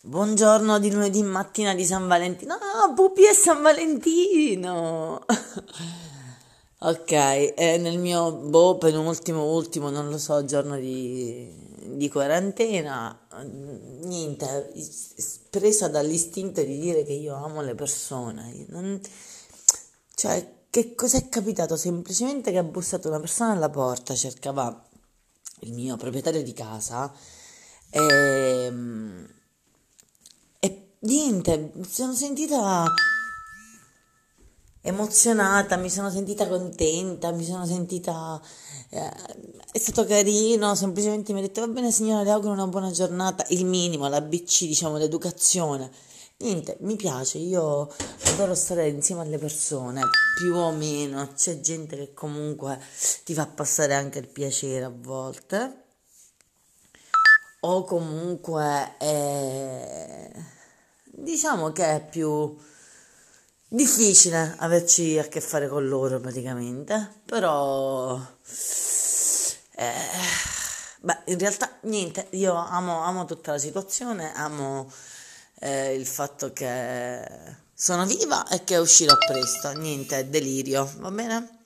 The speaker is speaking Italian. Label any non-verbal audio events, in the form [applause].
Buongiorno di lunedì mattina di San Valentino. Ah, Pupi è San Valentino! [laughs] ok, è nel mio boh, penultimo, ultimo, non lo so, giorno di, di quarantena. Niente, presa dall'istinto di dire che io amo le persone. Non, cioè, che cos'è capitato? Semplicemente che ha bussato una persona alla porta, cercava il mio proprietario di casa. E niente, mi sono sentita emozionata, mi sono sentita contenta, mi sono sentita... Eh, è stato carino, semplicemente mi ha detto va bene signora, le auguro una buona giornata, il minimo, l'ABC, diciamo, l'educazione. Niente, mi piace, io adoro stare insieme alle persone, più o meno, c'è gente che comunque ti fa passare anche il piacere a volte, o comunque... Eh, diciamo che è più difficile averci a che fare con loro praticamente, però eh, beh, in realtà niente, io amo, amo tutta la situazione, amo eh, il fatto che sono viva e che uscirò presto, niente, delirio, va bene?